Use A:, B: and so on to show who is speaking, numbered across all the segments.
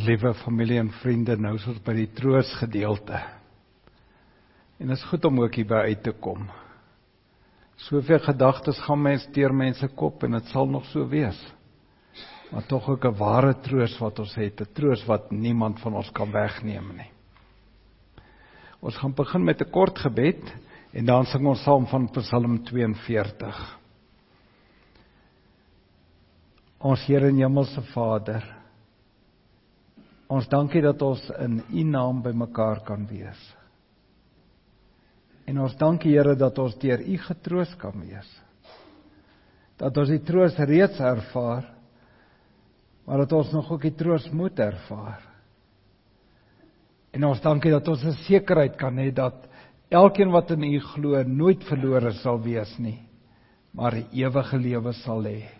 A: Liewe familie en vriende, nou is ons by die troos gedeelte. En dit is goed om ook hierby uit te kom. Soveel gedagtes gaan mens deur mense kop en dit sal nog so wees. Maar tog ook 'n ware troos wat ons het, 'n troos wat niemand van ons kan wegneem nie. Ons gaan begin met 'n kort gebed en dan sing ons saam van Psalm 42. Ons Here en Hemelse Vader, Ons dankie dat ons in U naam bymekaar kan wees. En ons dankie Here dat ons deur U getroos kan wees. Dat ons die troos reeds ervaar, maar dat ons nog ook die troos moet ervaar. En ons dankie dat ons 'n sekerheid kan hê dat elkeen wat in U glo nooit verlore sal wees nie, maar ewige lewe sal hê.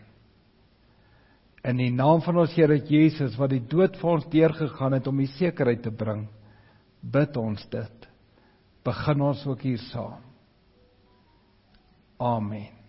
A: In die naam van ons Here Jesus wat die dood vir ons deurgegaan het om die sekerheid te bring, bid ons dit. Begin ons ook hier saam. Amen.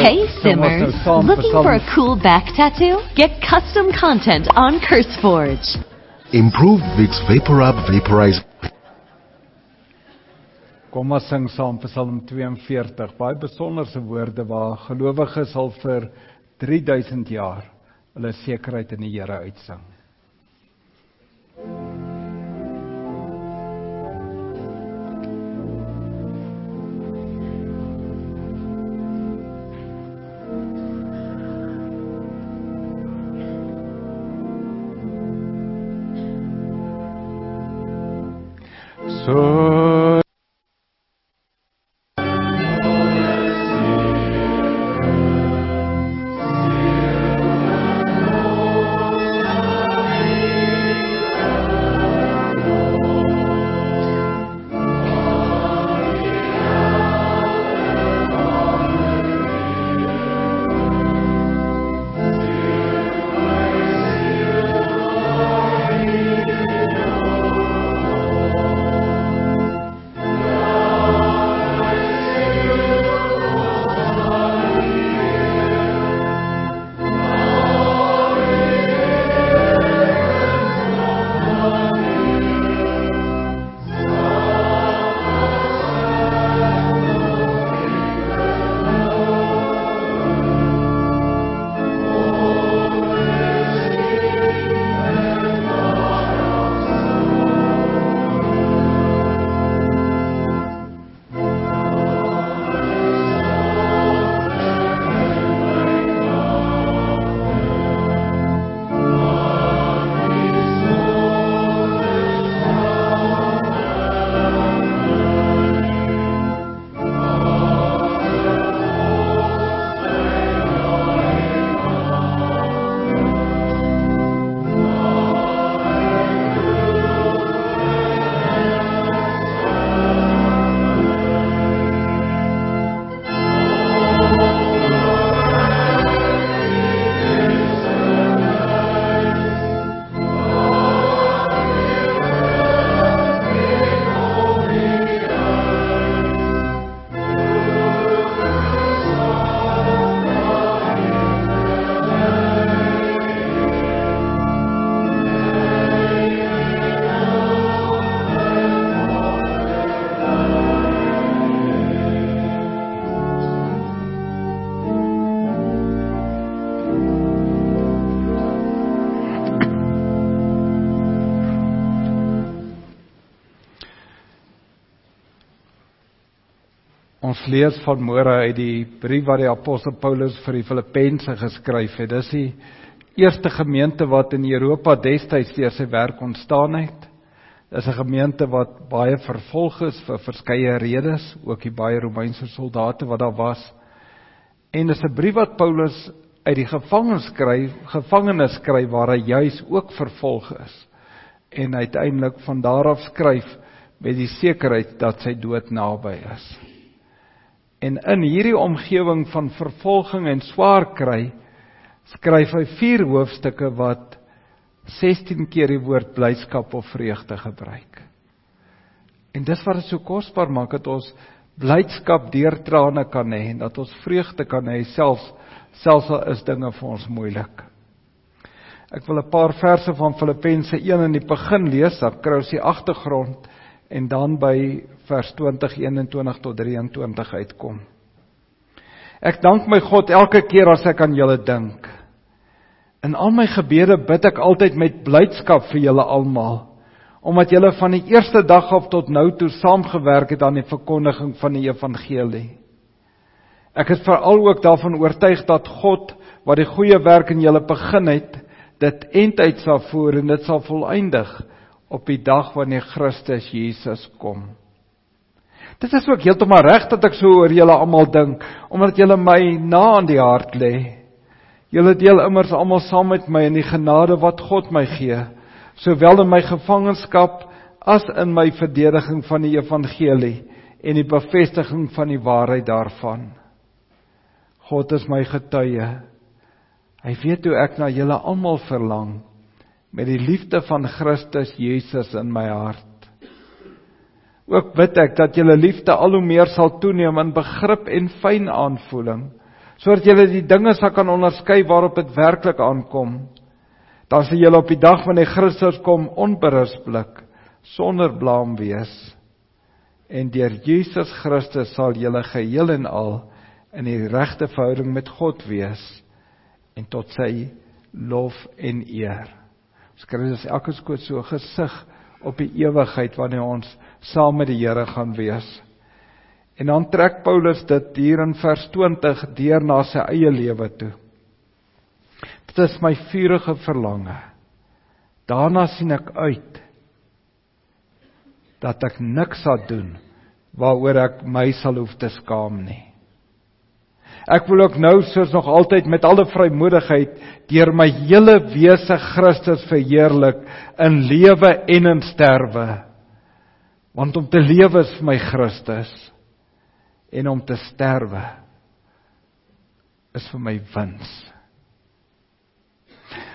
B: Hey Simmers, looking for a cool back tattoo? Get custom content on CurseForge.
C: Improve Vicks VapoRub Vaporize.
A: Kom ons sing saam Psalm 42. Baie besonderse woorde waar gelowiges al vir 3000 jaar hulle sekerheid in die Here uitsing. Lees van môre uit die brief wat die apostel Paulus vir die Filippense geskryf het. Dis die eerste gemeente wat in Europa destyds deur sy werk ontstaan het. Dis 'n gemeente wat baie vervolg is vir verskeie redes, ook die baie Romeinse soldate wat daar was. En dis 'n brief wat Paulus uit die gevangenis skryf, gevangenes skryf waar hy juis ook vervolg is. En uiteindelik van daar af skryf met die sekerheid dat sy dood naby is. En in hierdie omgewing van vervolging en swaar kry, skryf hy vier hoofstukke wat 16 keer die woord blydskap of vreugde gebruik. En dis wat dit so kosbaar maak dat ons blydskap deur trane kan hê en dat ons vreugde kan hê selfs selfs al is dinge vir ons moeilik. Ek wil 'n paar verse van Filippense 1 in die begin lees, dan kry ons die agtergrond en dan by vers 20 21 tot 23 uitkom. Ek dank my God elke keer as ek aan julle dink. In al my gebede bid ek altyd met blydskap vir julle almal, omdat julle van die eerste dag af tot nou toe saamgewerk het aan die verkondiging van die evangelie. Ek is veral ook daarvan oortuig dat God wat die goeie werk in julle begin het, dit eintyd sal voer en dit sal volëindig op die dag wanneer Christus Jesus kom. Dit is ook heeltemal reg dat ek so oor julle almal dink, omdat julle my na aan die hart lê. Julle deel immers almal saam met my in die genade wat God my gee, sowel in my gevangenskap as in my verdediging van die evangelie en die bevestiging van die waarheid daarvan. God is my getuie. Hy weet hoe ek na julle almal verlang met die liefde van Christus Jesus in my hart. Ook bid ek dat julle liefde al hoe meer sal toeneem in begrip en fyn aanvoeling, sodat julle die dinge sal kan onderskei waarop dit werklik aankom. Dan sal julle op die dag wanneer Christus kom onberispelik, sonder blaam wees. En deur Jesus Christus sal julle geheel en al in die regte verhouding met God wees en tot sy lof en eer. Skryf as elke skoot so gesig op die ewigheid wanneer ons saam met die Here gaan wees. En dan trek Paulus dit hier in vers 20 deur na sy eie lewe toe. Dit is my vurige verlange. Daarna sien ek uit dat ek niks sal doen waaroor ek my sal hoef te skaam nie. Ek wil ook nou soos nog altyd met alle vrymoedigheid deur my hele wese Christus verheerlik in lewe en in sterwe. Want om te lewe is vir my Christus en om te sterwe is vir my wins.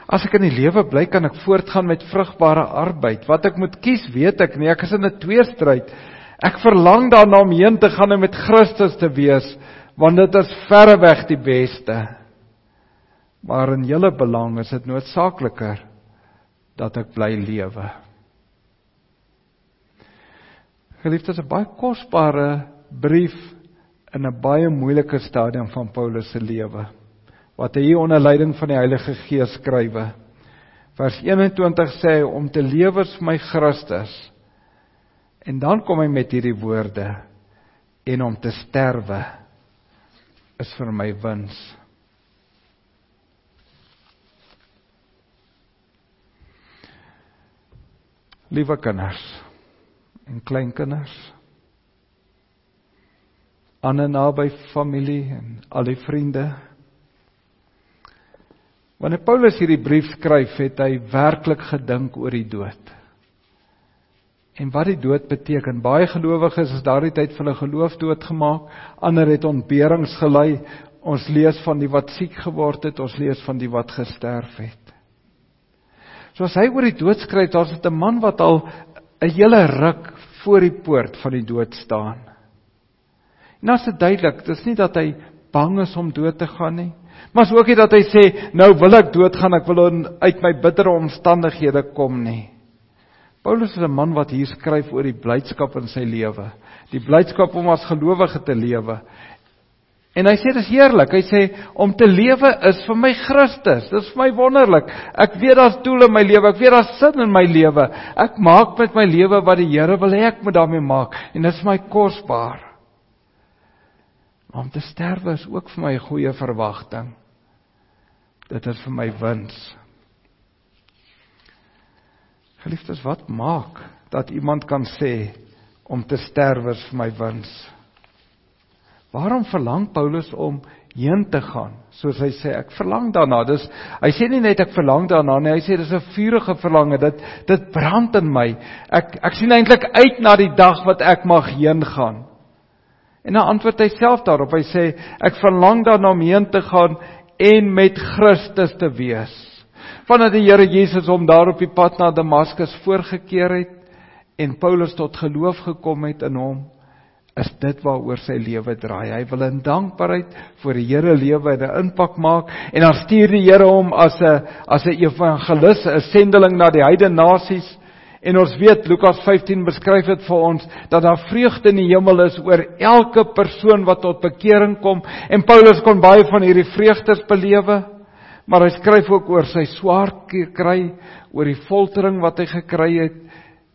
A: As ek in die lewe bly, kan ek voortgaan met vrugbare arbeid. Wat ek moet kies, weet ek nie. Ek is in 'n tweestryd. Ek verlang daarna om heen te gaan en met Christus te wees want dit is verreweg die beste. Maar in julle belang is dit noodsaakliker dat ek bly lewe. Geliefdes, 'n baie kosbare brief in 'n baie moeilike stadium van Paulus se lewe wat hy hier onder leiding van die Heilige Gees skrywe. Vers 21 sê hy om te lewe vir my Christus. En dan kom hy met hierdie woorde en om te sterwe is vir my wins. Liewe kinders en kleinkinders. Aan 'n naby familie en al die vriende. Wanneer Paulus hierdie brief skryf, het hy werklik gedink oor die dood en wat die dood beteken. Baie gelowiges is daardie tyd van hulle geloof doodgemaak. Ander het ontberings gelei. Ons lees van die wat siek geword het, ons lees van die wat gesterf het. So as hy oor die dood skryf, daar's dit 'n man wat al 'n hele ruk voor die poort van die dood staan. En as dit duidelik, dis nie dat hy bang is om dood te gaan nie, maar is ook nie dat hy sê nou wil ek doodgaan, ek wil uit my bittere omstandighede kom nie. Paulus is 'n man wat hier skryf oor die blydskap in sy lewe, die blydskap om as gelowige te lewe. En hy sê dis heerlik. Hy sê om te lewe is vir my Christus. Dis vir my wonderlik. Ek weet daar's doel in my lewe. Ek weet daar's sin in my lewe. Ek maak met my lewe wat die Here wil hê ek moet daarmee maak en dit is my kosbaar. Maar om te sterwe is ook vir my 'n goeie verwagting. Dit is vir my wins. Geliefdes, wat maak dat iemand kan sê om te sterwe is vir my wins? Waarom verlang Paulus om heen te gaan? Soos hy sê, ek verlang daarna. Dis hy sê nie net ek verlang daarna nie, hy sê dis 'n vurige verlange. Dit dit brand in my. Ek ek sien eintlik uit na die dag wat ek mag heen gaan. En dan antwoord hy self daarop. Hy sê ek verlang daarna om heen te gaan en met Christus te wees. Vandat die Here Jesus hom daar op die pad na Damaskus voorgekeer het en Paulus tot geloof gekom het in hom, is dit waaroor sy lewe draai. Hy wil in dankbaarheid vir die Here lewe en 'n impak maak en dan stuur die Here hom as 'n as 'n evangelis, 'n sendeling na die heidene nasies. En ons weet Lukas 15 beskryf dit vir ons dat daar vreugde in die hemel is oor elke persoon wat tot bekering kom en Paulus kon baie van hierdie vreugdes belewe. Maar hy skryf ook oor sy swaar kry, oor die foltering wat hy gekry het,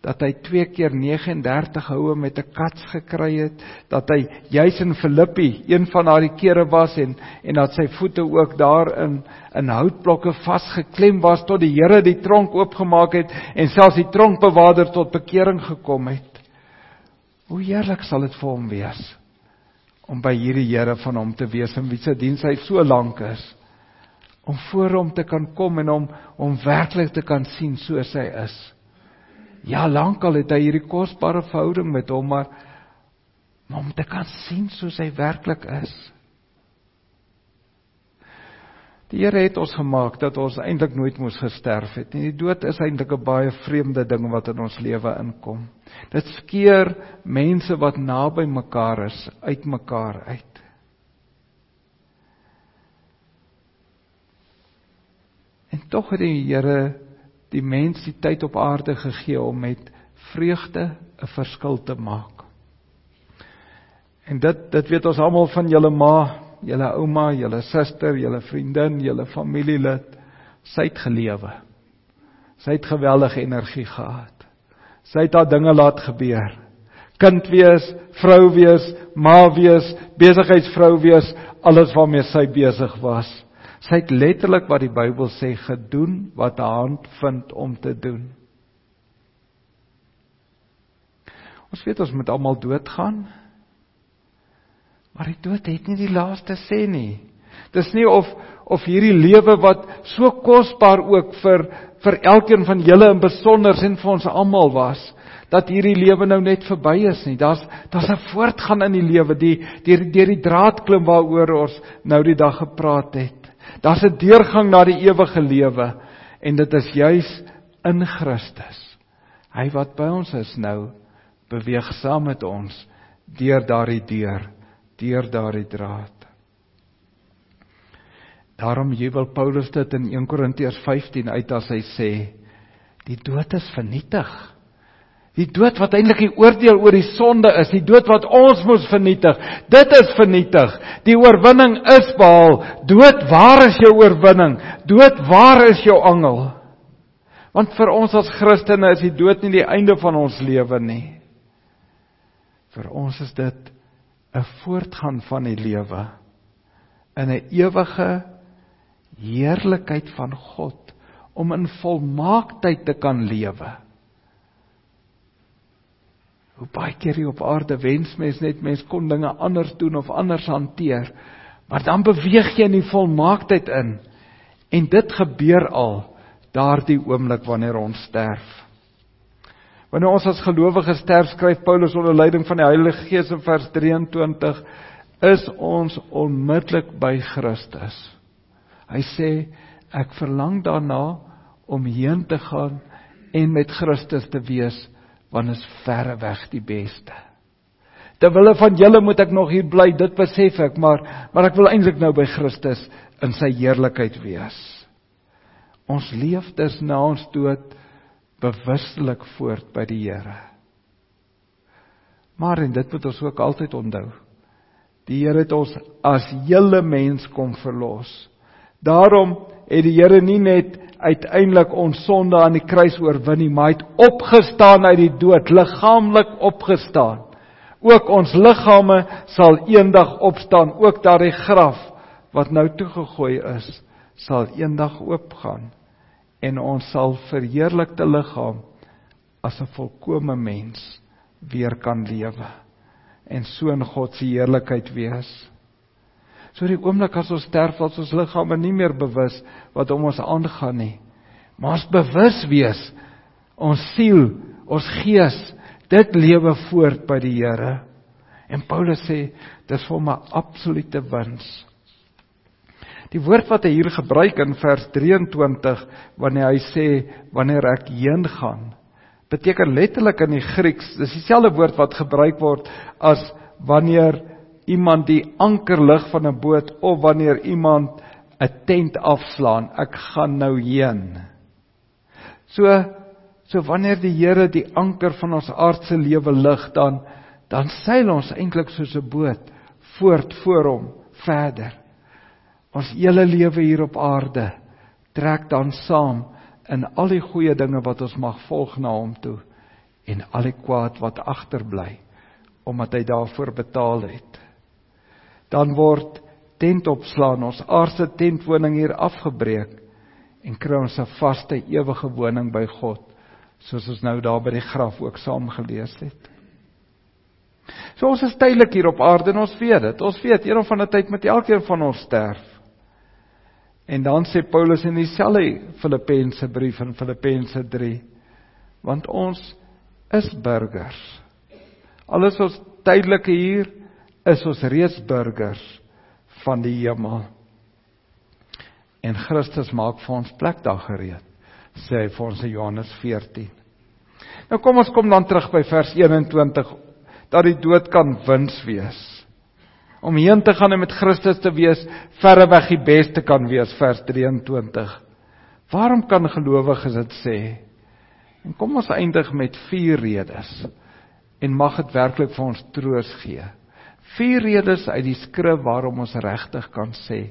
A: dat hy twee keer 39 houe met 'n kats gekry het, dat hy juis in Filippi een van daardie kere was en en dat sy voete ook daar in in houtblokke vasgeklem was tot die Here die tronk oopgemaak het en selfs die tronkbewaarder tot bekering gekom het. Hoe heerlik sal dit vir hom wees om by hierdie Here van hom te wees en wie se diens hy so lank is om voor hom te kan kom en hom om werklik te kan sien soos hy is. Ja, lankal het hy hierdie kosbare verhouding met hom, maar om te kan sien soos hy werklik is. Die Here het ons gemaak dat ons eintlik nooit moes gesterf het nie. Die dood is eintlik 'n baie vreemde ding wat in ons lewe inkom. Dit skeer mense wat naby mekaar is uitmekaar uit. En tog het die Here die mens die tyd op aarde gegee om met vreugde 'n verskil te maak. En dit dit weet ons almal van julle ma, julle ouma, julle suster, julle vriendin, julle familielid, sy het gelewe. Sy het geweldige energie gehad. Sy het haar dinge laat gebeur. Kind wees, vrou wees, ma wees, besigheidsvrou wees, alles waarmee sy besig was. Sy het letterlik wat die Bybel sê gedoen wat haar hand vind om te doen. Ons weet ons moet almal doodgaan. Maar die dood het nie die laaste sê nie. Dis nie of of hierdie lewe wat so kosbaar ook vir vir elkeen van julle in besonder en vir ons almal was dat hierdie lewe nou net verby is nie. Daar's daar's 'n voortgaan in die lewe, die deur deur die draad klim waaroor ons nou die dag gepraat het. Daar's 'n deurgang na die ewige lewe en dit is juis in Christus. Hy wat by ons is nou beweeg saam met ons deur daardie deur, deur daardie draad. Daarom jubel Paulus dit in 1 Korintiërs 15 uit as hy sê die dood is vernietig. Die dood wat eintlik die oordeel oor die sonde is, die dood wat ons moes vernietig, dit is vernietig. Die oorwinning is behaal. Dood, waar is jou oorwinning? Dood, waar is jou angel? Want vir ons as Christene is die dood nie die einde van ons lewe nie. Vir ons is dit 'n voortgaan van die lewe in 'n ewige heerlikheid van God om in volmaaktheid te kan lewe. Hoe baie keer hier op aarde wens mens net mens kon dinge anders doen of anders hanteer. Maar dan beweeg jy in die volmaaktheid in. En dit gebeur al daardie oomblik wanneer ons sterf. Wanneer ons as gelowiges sterf, skryf Paulus onder leiding van die Heilige Gees in vers 23, is ons onmiddellik by Christus. Hy sê ek verlang daarna om heen te gaan en met Christus te wees want is verre weg die beste. Terwille van julle moet ek nog hier bly, dit besef ek, maar maar ek wil eintlik nou by Christus in sy heerlikheid wees. Ons leef dus na ons dood bewustelik voort by die Here. Maar en dit moet ons ook altyd onthou. Die Here het ons as hele mens kom verlos. Daarom het die Here nie net uiteindelik ons sonde aan die kruis oorwin nie, maar hy het opgestaan uit die dood, liggaamlik opgestaan. Ook ons liggame sal eendag opstaan, ook daardie graf wat nou toegegooi is, sal eendag oopgaan en ons sal verheerlikte liggaam as 'n volkomme mens weer kan lewe en so in God se heerlikheid wees. So die oomblik as ons sterf, as ons liggame nie meer bewus wat om ons aangaan nie, maar ons bewus wees ons siel, ons gees, dit lewe voort by die Here. En Paulus sê dis vir my absolute wins. Die woord wat hy hier gebruik in vers 23 wanneer hy sê wanneer ek heen gaan beteken letterlik in die Grieks dis dieselfde woord wat gebruik word as wanneer iemand die anker lig van 'n boot of wanneer iemand 'n tent afslaan ek gaan nou heen so so wanneer die Here die anker van ons aardse lewe lig dan dan seil ons eintlik soos 'n boot voort voor hom verder Ons hele lewe hier op aarde trek dan saam in al die goeie dinge wat ons mag volg na hom toe en al die kwaad wat agterbly omdat hy daarvoor betaal het. Dan word tentopslaan ons aardse tentwoning hier afgebreek en kry ons 'n vaste ewige woning by God soos ons nou daar by die graf ook saam gelees het. So ons is tydelik hier op aarde en ons weet dit. Ons weet eendag van 'n tyd met elkeen van ons sterf. En dan sê Paulus in dieselfde Filippense brief in Filippense 3 want ons is burgers. Alles ons tydelike hier is ons reeds burgers van die hemel. En Christus maak vir ons plek daar gereed, sê hy vir ons in Johannes 14. Nou kom ons kom dan terug by vers 21 dat die dood kan wins wees om heen te gaan en met Christus te wees, verreweg die beste kan wees vers 23. Waarom kan gelowiges dit sê? En kom ons eindig met vier redes en mag dit werklik vir ons troos gee. Vier redes uit die skrif waarom ons regtig kan sê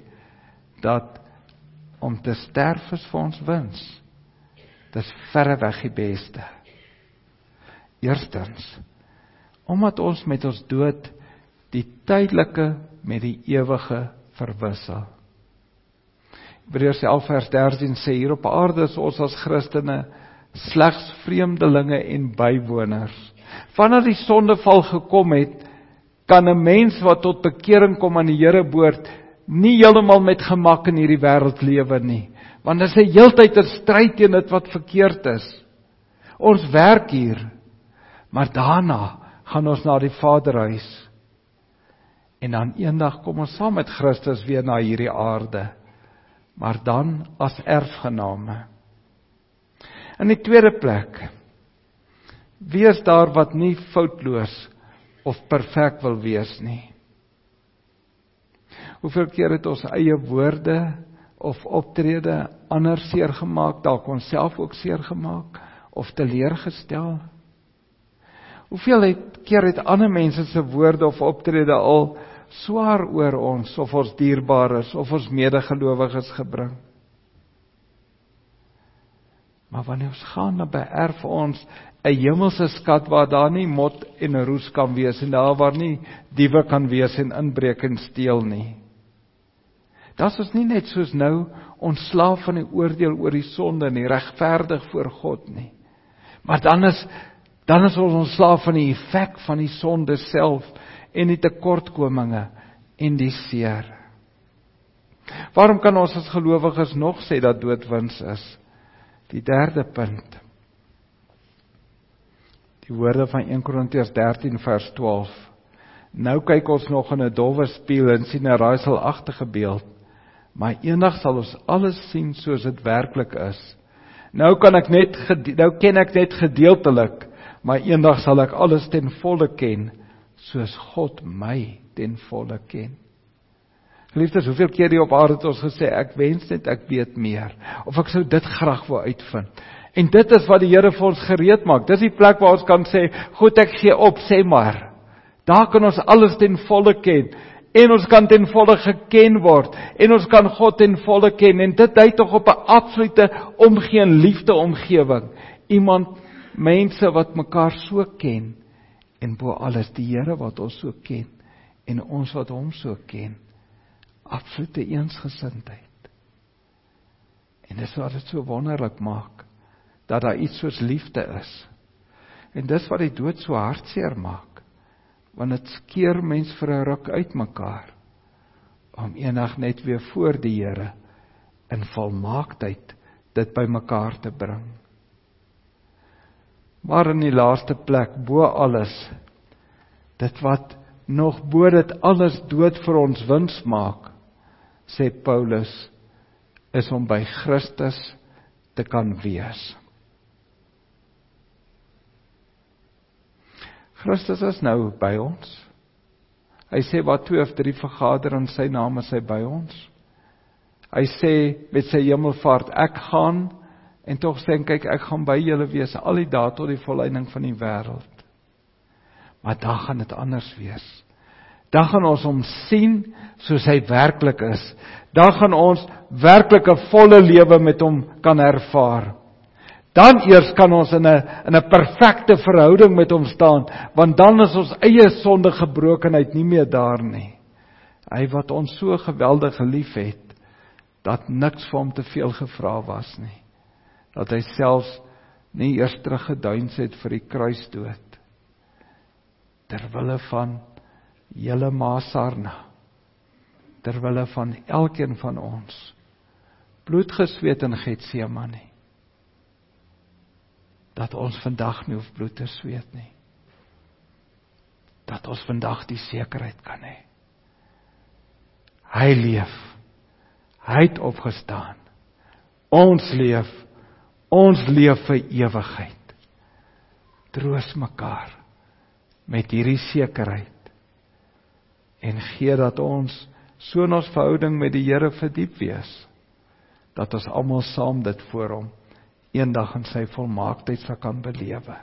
A: dat om te sterf is vir ons wins. Dis verreweg die beste. Eerstens, omdat ons met ons dood die tydelike met die ewige verwissel. Hebreërs 11 vers 13 sê hier op aarde is ons as Christene slegs vreemdelinge en bywoners. Vanaf die sondeval gekom het, kan 'n mens wat tot bekering kom aan die Here behoort, nie heeltemal met gemak in hierdie wêreld lewe nie, want dit is 'n heeltyd 'n stryd teen dit wat verkeerd is. Ons werk hier, maar daarna gaan ons na die Vaderhuis En dan eendag kom ons saam met Christus weer na hierdie aarde. Maar dan as erfgename. In die tweede plek wees daar wat nie foutloos of perfek wil wees nie. Hoeveel keer het ons eie woorde of optrede ander seer gemaak, dalk onsself ook seer gemaak of teleurgestel? Hoeveel het keer het ander mense se woorde of optrede al swaar oor ons of ons dierbares of ons medegelowiges gebring. Maar wanneer ons gaan na beerf ons 'n hemelse skat waar daar nie mot en roes kan wees en daar waar nie diewe kan wees en inbreek en steel nie. Das is nie net soos nou ontslaaf van die oordeel oor die sonde en regverdig voor God nie. Maar dan is dan is ons ontslaaf van die effek van die sonde self en die tekortkominge en die seer. Waarom kan ons as gelowiges nog sê dat dood wins is? Die derde punt. Die woorde van 1 Korintiërs 13 vers 12. Nou kyk ons nog in 'n dowwe spieël en sien 'n raaiselagtige beeld, maar eendag sal ons alles sien soos dit werklik is. Nou kan ek net nou ken ek net gedeeltelik, maar eendag sal ek alles ten volle ken soos God my ten volle ken. Geliefdes, hoeveel keer hier op aarde het ons gesê ek wens net ek weet meer of ek sou dit graag wou uitvind. En dit is wat die Here vir ons gereed maak. Dis die plek waar ons kan sê, "Goed, ek gee op, sê maar." Daar kan ons alles ten volle ken en ons kan ten volle geken word en ons kan God ten volle ken en dit dui tog op 'n absolute omgee en liefde omgewing. Iemand mense wat mekaar so ken En bo alles die Here wat ons so ken en ons wat hom so ken. Absolute eensgesindheid. En dis wat dit so wonderlik maak dat daar iets soos liefde is. En dis wat die dood so hartseer maak. Want dit skeer mens vir 'n ruk uitmekaar om eendag net weer voor die Here in volmaaktheid dit bymekaar te bring. Maar in die laaste plek bo alles dit wat nog bo dit alles dood vir ons wins maak sê Paulus is om by Christus te kan wees. Christus is nou by ons. Hy sê wat twee of drie vergader in sy naam is hy by ons. Hy sê met sy hemelvaart ek gaan en tog sê hy kyk ek gaan by julle wees al die dae tot die volleinding van die wêreld. Maar dan gaan dit anders wees. Dan gaan ons hom sien soos hy werklik is. Dan gaan ons werklik 'n volle lewe met hom kan ervaar. Dan eers kan ons in 'n in 'n perfekte verhouding met hom staan, want dan is ons eie sonde gebrokenheid nie meer daar nie. Hy wat ons so geweldig liefhet dat niks vir hom te veel gevra was nie. Dat hy selfs nie eers teruggeduins het vir die kruisdood ter wille van hele Masarna ter wille van elkeen van ons bloed gesweet in Getsemane dat ons vandag nie hoef bloed te sweet nie. Dat ons vandag die sekerheid kan hê. Hy leef. Hy het opgestaan. Ons leef. Ons leef vir ewigheid. Troos mekaar met hierdie sekerheid en gee dat ons so in ons verhouding met die Here verdiep wees dat ons almal saam dit voor hom eendag in sy volmaaktheid sal kan belewe.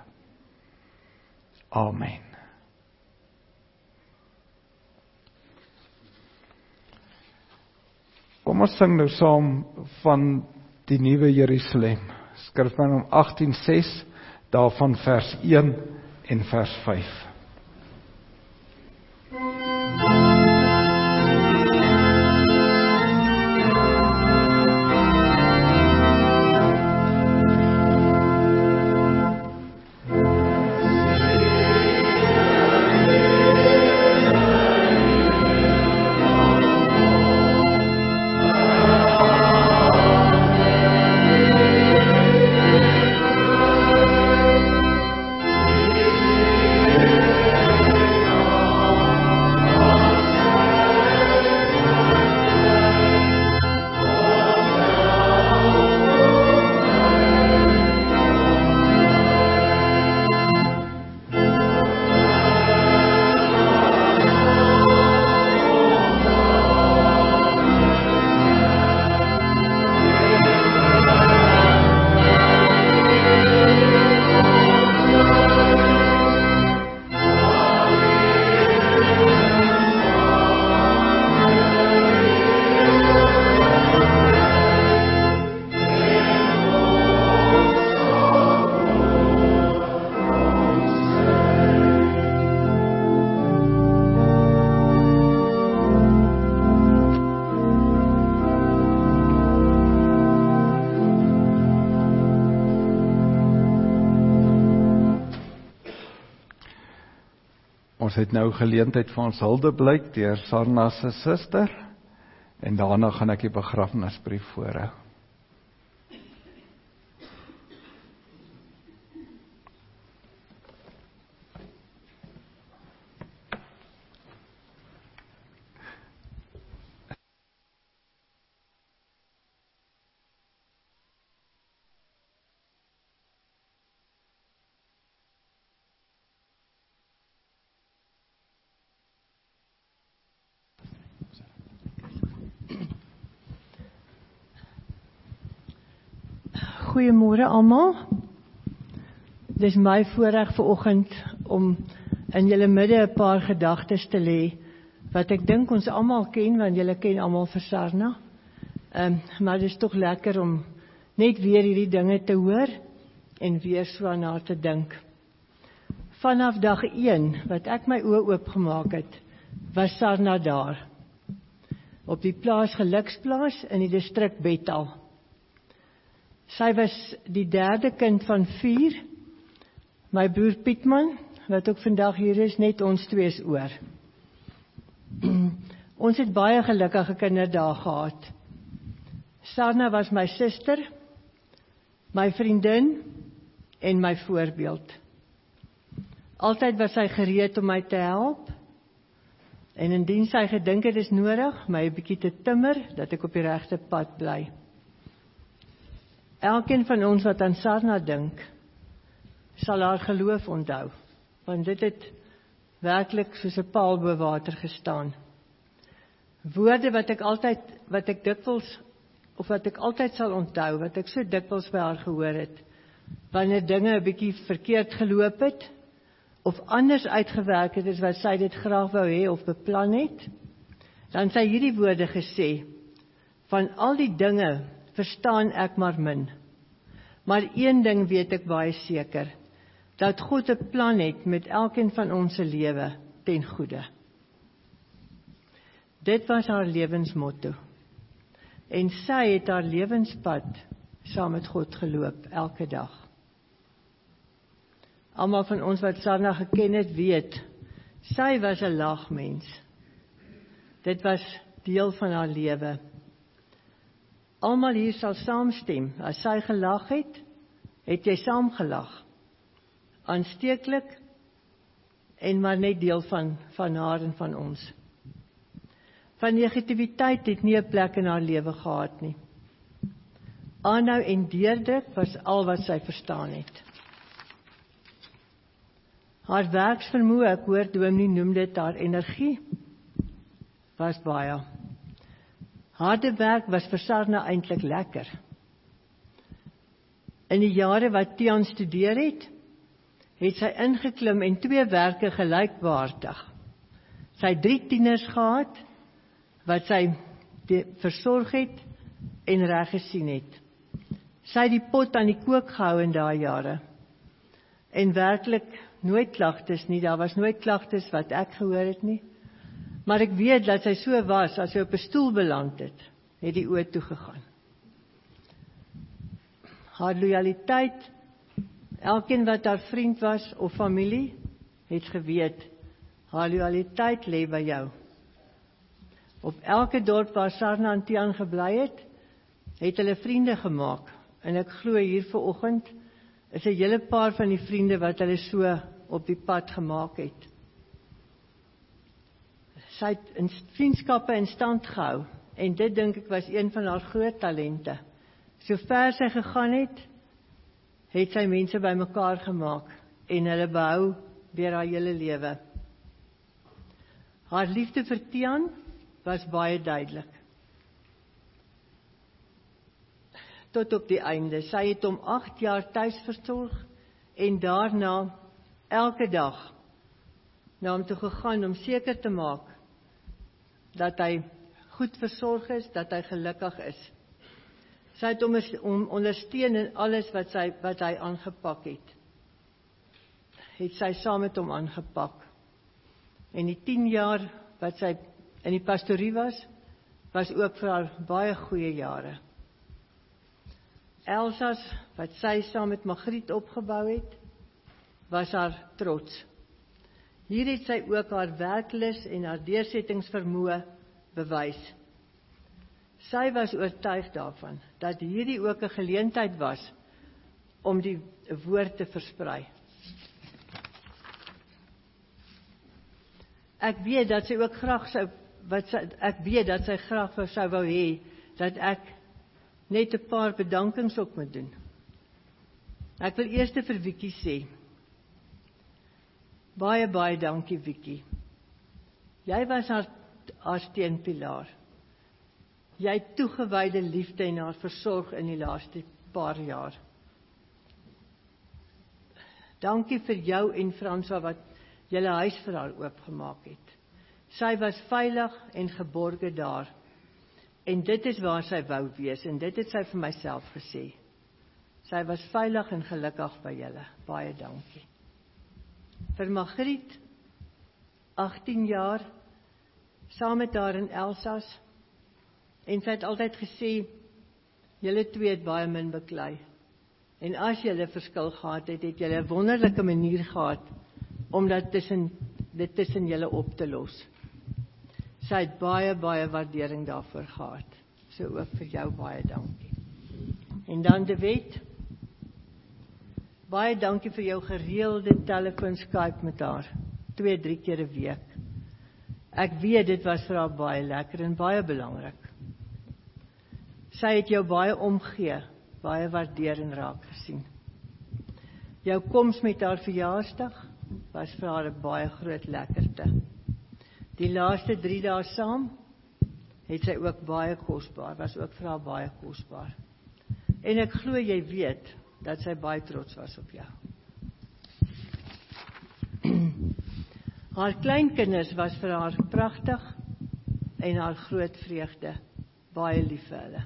A: Amen. Kom ons sing nou saam van die nuwe Jerusalem. Skrif van 18:6 daarvan vers 1 en vers 5. Nou geleentheid vir ons huldeblyk deur Sarna se suster en daarna gaan ek die begrafnisbrief voorhou.
D: Goeiemôre almal. Dis my voorreg vir oggend om in julle midde 'n paar gedagtes te lê wat ek dink ons almal ken want julle ken almal Versarna. Ehm um, maar dit is tog lekker om net weer hierdie dinge te hoor en weer so aan haar te dink. vanaf dag 1 wat ek my oë oopgemaak het, was Sarna daar. Op die plaas Geluksplaas in die distrik Bethal. Sy was die derde kind van 4. My broer Pietman, wat ook vandag hier is, net ons twee is oor. ons het baie gelukkige kinderdae gehad. Sarna was my suster, my vriendin en my voorbeeld. Altyd was sy gereed om my te help. En indien sy gedink het dit is nodig, my 'n bietjie te timmer dat ek op die regte pad bly. Elkeen van ons wat aan Sarna dink, sal haar geloof onthou, want dit het werklik soos 'n paal bo water gestaan. Woorde wat ek altyd wat ek dikwels of wat ek altyd sal onthou, wat ek so dikwels by haar gehoor het, wanneer dinge 'n bietjie verkeerd geloop het of anders uitgewerk het as wat sy dit graag wou hê of beplan het, dan sy hierdie woorde gesê: "Van al die dinge verstaan ek maar min. Maar een ding weet ek baie seker, dat God 'n plan het met elkeen van ons se lewe ten goeie. Dit was haar lewensmotto. En sy het haar lewenspad saam met God geloop elke dag. Almal van ons wat Sanna geken het, weet sy was 'n lagmens. Dit was deel van haar lewe. Almal hier sal saamstem. As sy gelag het, het jy saam gelag. Aansteeklik en maar net deel van van haar en van ons. Van negativiteit het nie 'n plek in haar lewe gehad nie. Aanhou en deurdruk was al wat sy verstaan het. Haar werksvermoë, ek hoor Dominee noem dit haar energie, was baie Harde werk was vir Sarna eintlik lekker. In die jare wat Tian studeer het, het sy ingeklim en twee werke gelykwaardig. Sy het drie tieners gehad wat sy versorg het en reg gesien het. Sy het die pot aan die kook gehou in daai jare. En werklik nooit klagtes nie, daar was nooit klagtes wat ek gehoor het nie. Maar ek weet dat sy so was as sy op 'n stoel beland het, het die oë toe gegaan. Haar lojaliteit, elkeen wat haar vriend was of familie, het geweet haar lojaliteit lê by jou. Op elke dorp waar Sarna en Tian gebly het, het hulle vriende gemaak en ek glo hier vanoggend is 'n hele paar van die vriende wat hulle so op die pad gemaak het sy het in vriendskappe in stand gehou en dit dink ek was een van haar groot talente. Sover sy gegaan het, het sy mense bymekaar gemaak en hulle behou deur haar hele lewe. Haar liefde vir Tian was baie duidelik. Tot op die einde. Sy het hom 8 jaar tuis versorg en daarna elke dag na hom toe gegaan om seker te maak dat hy goed versorg is, dat hy gelukkig is. Sy het hom ondersteun in alles wat sy wat hy aangepak het. Het sy saam met hom aangepak. En die 10 jaar wat sy in die pastorie was, was ook vir haar baie goeie jare. Elsas wat sy saam met Magriet opgebou het, was haar trots. Hier het sy ook haar werklus en haar deursettingsvermoë bewys. Sy was oortuig daarvan dat hierdie ook 'n geleentheid was om die woord te versprei. Ek weet dat sy ook graag sou wat sy, ek weet dat sy graag sou wou hê dat ek net 'n paar bedankings op moet doen. Ek wil eers vir Wiekie sê Baie baie dankie Wiekie. Jy was haar haar steunpilaar. Jy het toegewyde liefde en haar versorg in die laaste paar jaar. Dankie vir jou en Franswa wat julle huis vir haar oopgemaak het. Sy was veilig en geborge daar. En dit is waar sy wou wees en dit het sy vir myself gesê. Sy was veilig en gelukkig by julle. Baie dankie. Vir Magriet 18 jaar saam met haar in Elsas. En sy het altyd gesê julle twee het baie min beklei. En as julle verskil gehad het het julle 'n wonderlike manier gehad om dit tussen dit tussen julle op te los. Sy het baie baie waardering daarvoor gehad. So ook vir jou baie dankie. En dan die wet baie dankie vir jou gereelde telefoon Skype met haar 2 3 keer 'n week Ek weet dit was vir haar baie lekker en baie belangrik. Sy het jou baie omgee, baie waardeer en raak gesien. Jou koms met haar verjaarsdag was vir haar 'n baie groot lekkerte. Die laaste 3 dae saam het sy ook baie kosbaar, was ook vir haar baie kosbaar. En ek glo jy weet dat sy baie trots was op jou. Haar kleinkinders was vir haar pragtig en haar groot vreugde. Baie lief vir hulle.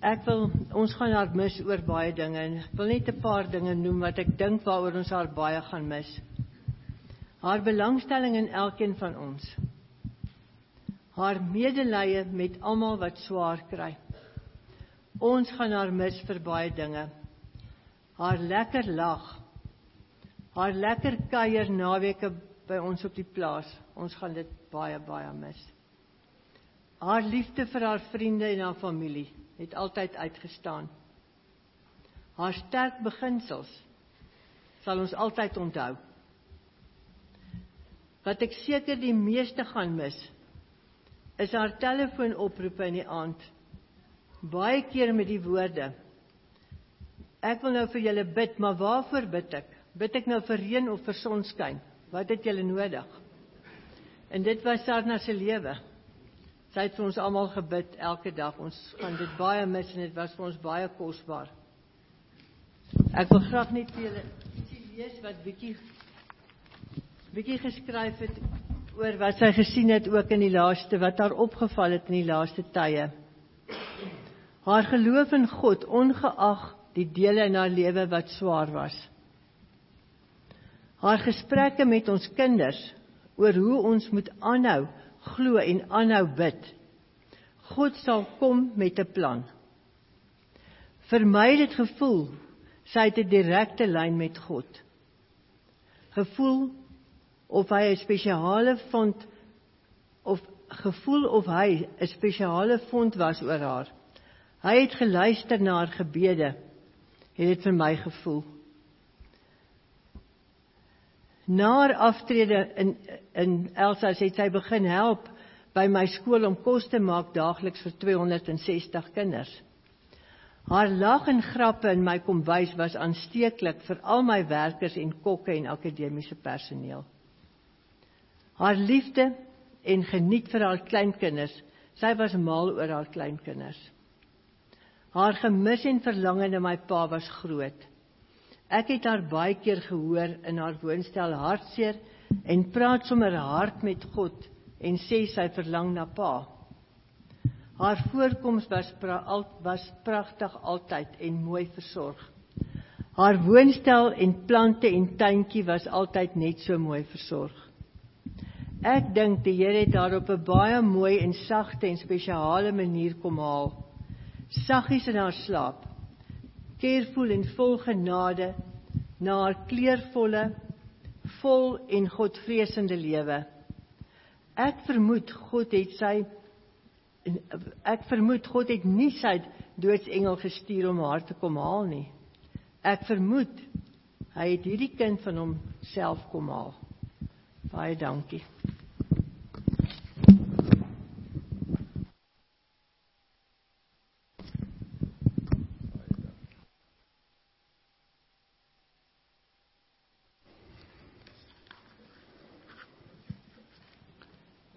D: Ek wil ons gaan haar mis oor baie dinge en ek wil net 'n paar dinge noem wat ek dink waaroor ons haar baie gaan mis. Haar belangstelling in elkeen van ons. Haar medelee met almal wat swaar kry. Ons gaan haar mis vir baie dinge. Haar lekker lag haar lekker kuier naweke by ons op die plaas. Ons gaan dit baie baie mis. Haar liefde vir haar vriende en haar familie het altyd uitgestaan. Haar sterk beginsels sal ons altyd onthou. Wat ek seker die meeste gaan mis, is haar telefoonoproepe in die aand. Baie keer met die woorde: Ek wil nou vir julle bid, maar waarvoor bid ek? Bid ek nou vir reën of vir sonskyn? Wat het julle nodig? En dit was Sarna se lewe. Sy het vir ons almal gebid elke dag. Ons gaan dit baie mis en dit was vir ons baie kosbaar. Ek wil graag net vir julle ietsie lees wat bietjie bietjie geskryf het oor wat sy gesien het ook in die laaste wat haar opgeval het in die laaste tye. Haar geloof in God ongeag die dele in haar lewe wat swaar was haar gesprekke met ons kinders oor hoe ons moet aanhou glo en aanhou bid. God sal kom met 'n plan. Vir my het dit gevoel sy het 'n direkte lyn met God. Gevoel of hy 'n spesiale fond of gevoel of hy 'n spesiale fond was oor haar. Hy het geluister na haar gebede. Het dit vir my gevoel. Na haar aftrede in in Elsa het sy begin help by my skool om kos te maak daagliks vir 260 kinders. Haar lag en grappe in my kombuis was aansteeklik vir al my werkers en kokke en akademiese personeel. Haar liefde en geniet vir haar kleinkinders, sy was mal oor haar kleinkinders. Haar gemis en verlange na my pa was groot. Ek het haar baie keer gehoor in haar woonstel hartseer en praat sommer hard met God en sê sy verlang na pa. Haar voorkoms was pra, al, was pragtig altyd en mooi versorg. Haar woonstel en plante en tuintjie was altyd net so mooi versorg. Ek dink die Here het haar op 'n baie mooi en sagte en spesiale manier kom haal. Saggies in haar slaap keervol en vol genade na haar kleurvolle vol en godvreesende lewe. Ek vermoed God het sy ek vermoed God het nie sy doodsengel gestuur om haar te kom haal nie. Ek vermoed hy het hierdie kind van hom self kom haal. Baie dankie.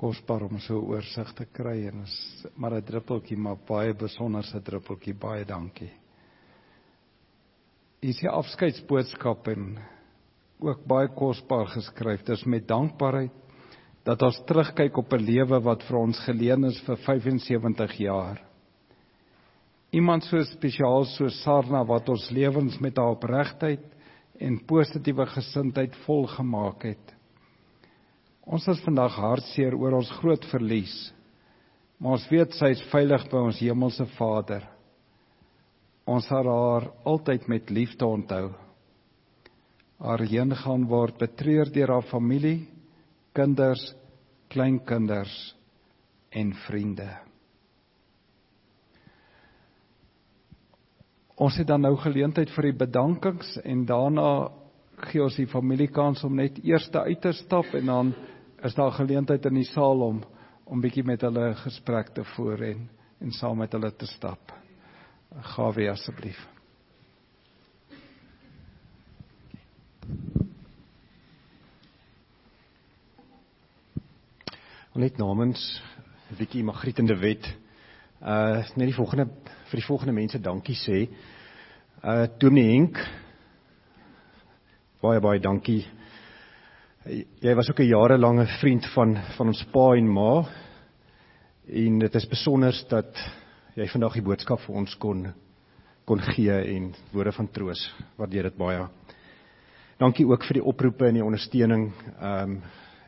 A: Kosbaar om so 'n oorsig te kry en is maar 'n druppeltjie maar baie besonderse druppeltjie baie dankie. Is die afskeidsboodskap en ook baie kosbaar geskryf. Dis met dankbaarheid dat ons terugkyk op 'n lewe wat vir ons geleen is vir 75 jaar. Iemand so spesiaal so Sarna wat ons lewens met haar opregtheid en positiewe gesindheid volgemaak het. Ons is vandag hartseer oor ons groot verlies. Maar ons weet sy is veilig by ons hemelse Vader. Ons sal haar altyd met liefde onthou. Haar heengaan word betreur deur haar familie, kinders, kleinkinders en vriende. Ons het dan nou geleentheid vir die bedankings en daarna gee ons die familie kans om net eers uit te stap en dan is daar geleentheid in die saal om om bietjie met hulle gesprek te voer en en saam met hulle te stap. Gawe asseblief.
E: Net namens Wiki Magriet en de Wet uh net die volgende vir die volgende mense dankie sê. Uh Dominee Henk baie baie dankie. Jy was ook 'n jarelange vriend van van ons pa en ma. En dit is besonder dat jy vandag die boodskap vir ons kon kon gee en woorde van troos. Waardeer dit baie. Dankie ook vir die oproepe en die ondersteuning ehm um,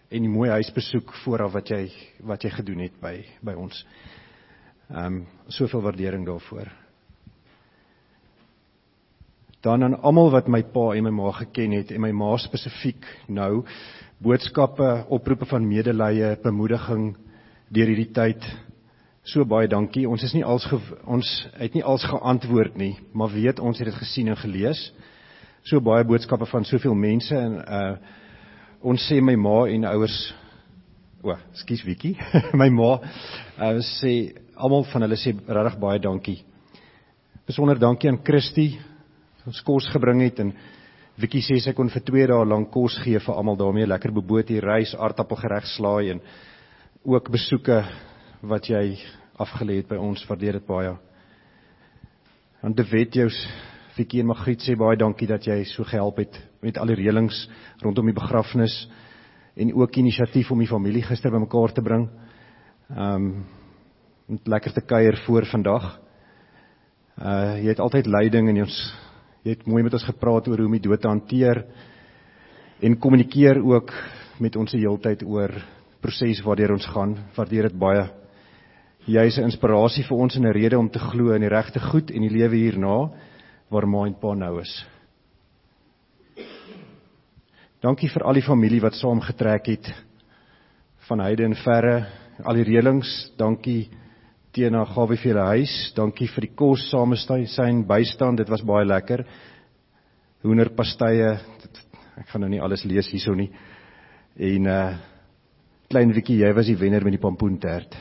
E: en die mooi huisbesoek vooraf wat jy wat jy gedoen het by by ons. Ehm um, soveel waardering daarvoor. Dan aan almal wat my pa en my ma geken het en my ma spesifiek nou boodskappe, oproepe van medelee, bemoediging deur hierdie tyd. So baie dankie. Ons is nie als ge, ons het nie als geantwoord nie, maar weet ons het dit gesien en gelees. So baie boodskappe van soveel mense en uh ons sê my ma en ouers o, oh, skus Wiekie, my ma uh sê almal van hulle sê regtig baie dankie. Besonder dankie aan Christie ons kos gebring het en Wikkie sê sy kon vir 2 dae lank kos gee vir almal daarmee lekker beboot hier rys aardappelgereg slaai en ook besoeke wat jy afgelê het by ons waardeer dit baie. En De Wet jou Wikkie en Magriet sê baie dankie dat jy so gehelp het met al die reëlings rondom die begrafnis en ook inisiatief om die familie gister bymekaar te bring. Ehm um, om lekker te kuier voor vandag. Uh jy het altyd leiding en ons jy het mooi met ons gepraat oor hoe om die dood te hanteer en kommunikeer ook met ons die heeltyd oor proses waardeur ons gaan. Waardeer dit baie. Jy is 'n inspirasie vir ons en 'n rede om te glo in die regte goed en die lewe hierna waar ma en pa nou is. Dankie vir al die familie wat saamgetrek het van heide en verre, al die reëlings. Dankie Tena gawe vir julle huis. Dankie vir die kos samesyn bystand. Dit was baie lekker. Hoenderpastye. Ek gaan nou nie alles lees hierso nie. En uh klein Wikkie, jy was die wenner met die pompoentert.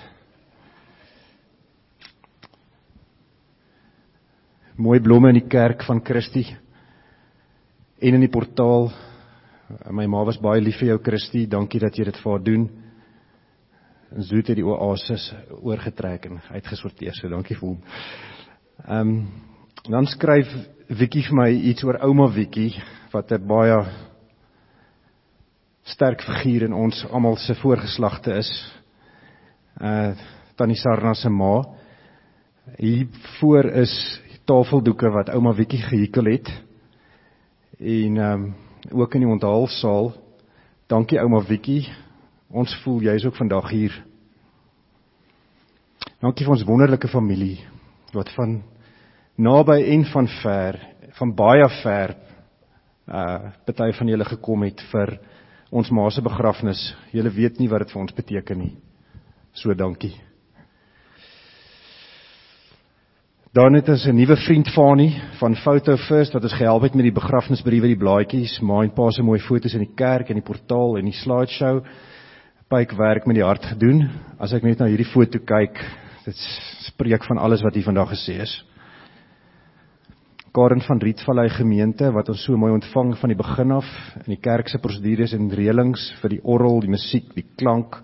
E: Mooi blomme in die kerk van Christie. En in die portaal. My ma was baie lief vir jou Christie. Dankie dat jy dit vir haar doen en Zoet het die oasis oorgetrek en uitgesorteer. So dankie vir hom. Ehm um, dan skryf Wikkie vir my iets oor ouma Wikkie wat 'n baie sterk figuur in ons almal se voorgeslagte is. Uh Tannie Sarna se ma. Hier voor is tafeldoeke wat ouma Wikkie gehikel het. En ehm um, ook in die onthaalsaal. Dankie ouma Wikkie Ons voel jy is ook vandag hier. Dankie vir ons wonderlike familie wat van naby en van ver, van baie ver uh party van julle gekom het vir ons ma se begrafnis. Julle weet nie wat dit vir ons beteken nie. So dankie. Dan het ons 'n nuwe vriend Fani van Photo First wat ons gehelp het met die begrafnisbriewe, die blaadjies, ma en pa se mooi foto's in die kerk en die portaal en die slideshow pyk werk met die hart gedoen. As ek net na hierdie foto kyk, dit spreek van alles wat hier vandag gesê is. Karen van Rietvallei gemeente wat ons so mooi ontvang van die begin af in die kerk se prosedures en reëlings vir die orgel, die musiek, die klank,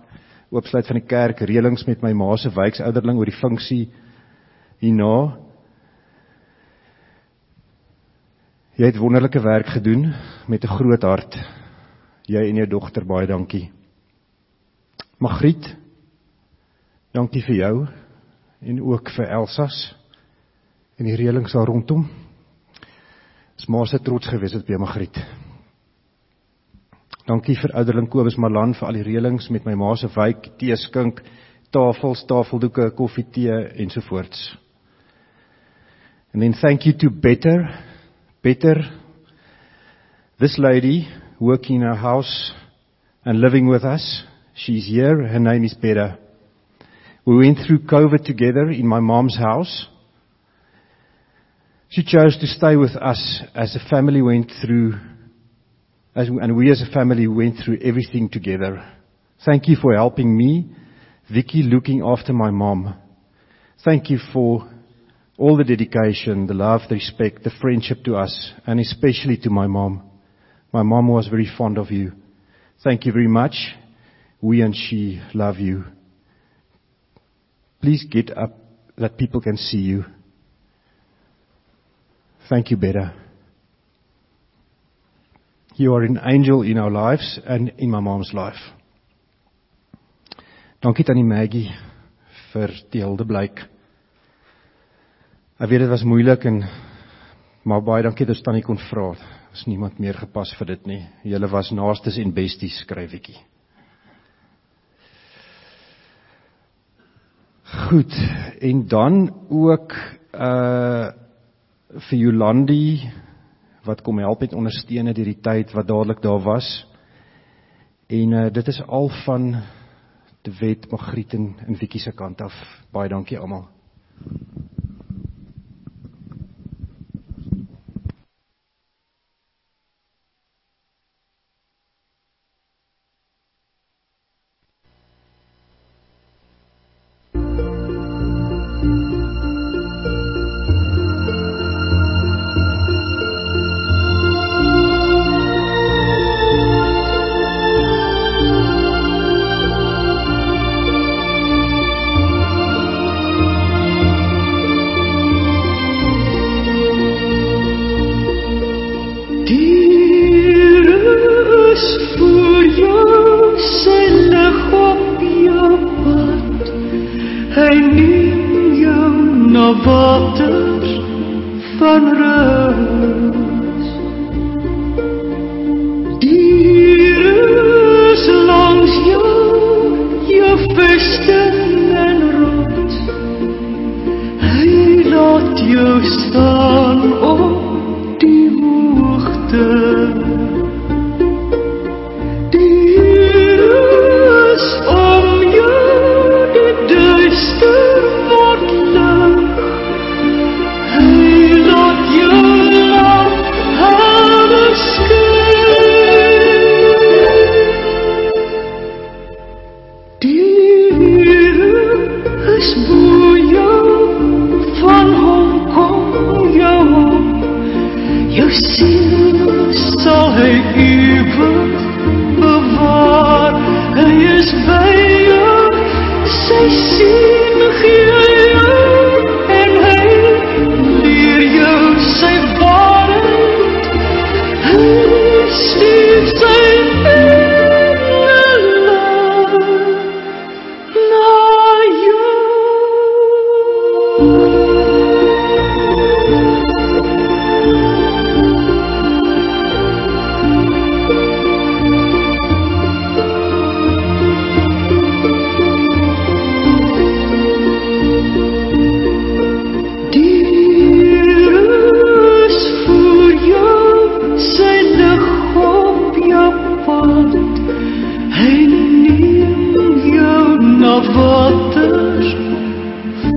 E: oopsluit van die kerk, reëlings met my ma se wijkouderling oor die funksie hierna. Jy het wonderlike werk gedoen met 'n groot hart. Jy en jou dogter baie dankie. Magriet, dankie vir jou en ook vir Elsas en die reëlings daar rondom. Dis maar se trots gewees het by Magriet. Dankie vir ouderling Kobus Malan vir al die reëlings met my ma se wyk, tee skink, tafels, tafeldoeke, koffie, tee ensovoorts. And then thank you to Better, Better this lady working in our house and living with us. She's here. Her name is Better. We went through COVID together in my mom's house. She chose to stay with us as a family went through, as, and we as a family went through everything together. Thank you for helping me, Vicky looking after my mom. Thank you for all the dedication, the love, the respect, the friendship to us, and especially to my mom. My mom was very fond of you. Thank you very much. We and she love you. Please get up that people can see you. Thank you, Beda. You are an angel in our lives and in my mom's life. Dankie tannie Maggie vir die hulde blyk. Ek weet dit was moeilik en maar baie dankie dat tannie kon vra. Is niemand meer gepas vir dit nie. Julle was naastes en besties skryfetjie. Goed, en dan ook uh vir Jolandi wat kom help met ondersteune deur die tyd wat dadelik daar was. En uh, dit is al van die wet Magriet en, en Wiekie se kant af. Baie dankie almal.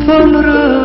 F: Jou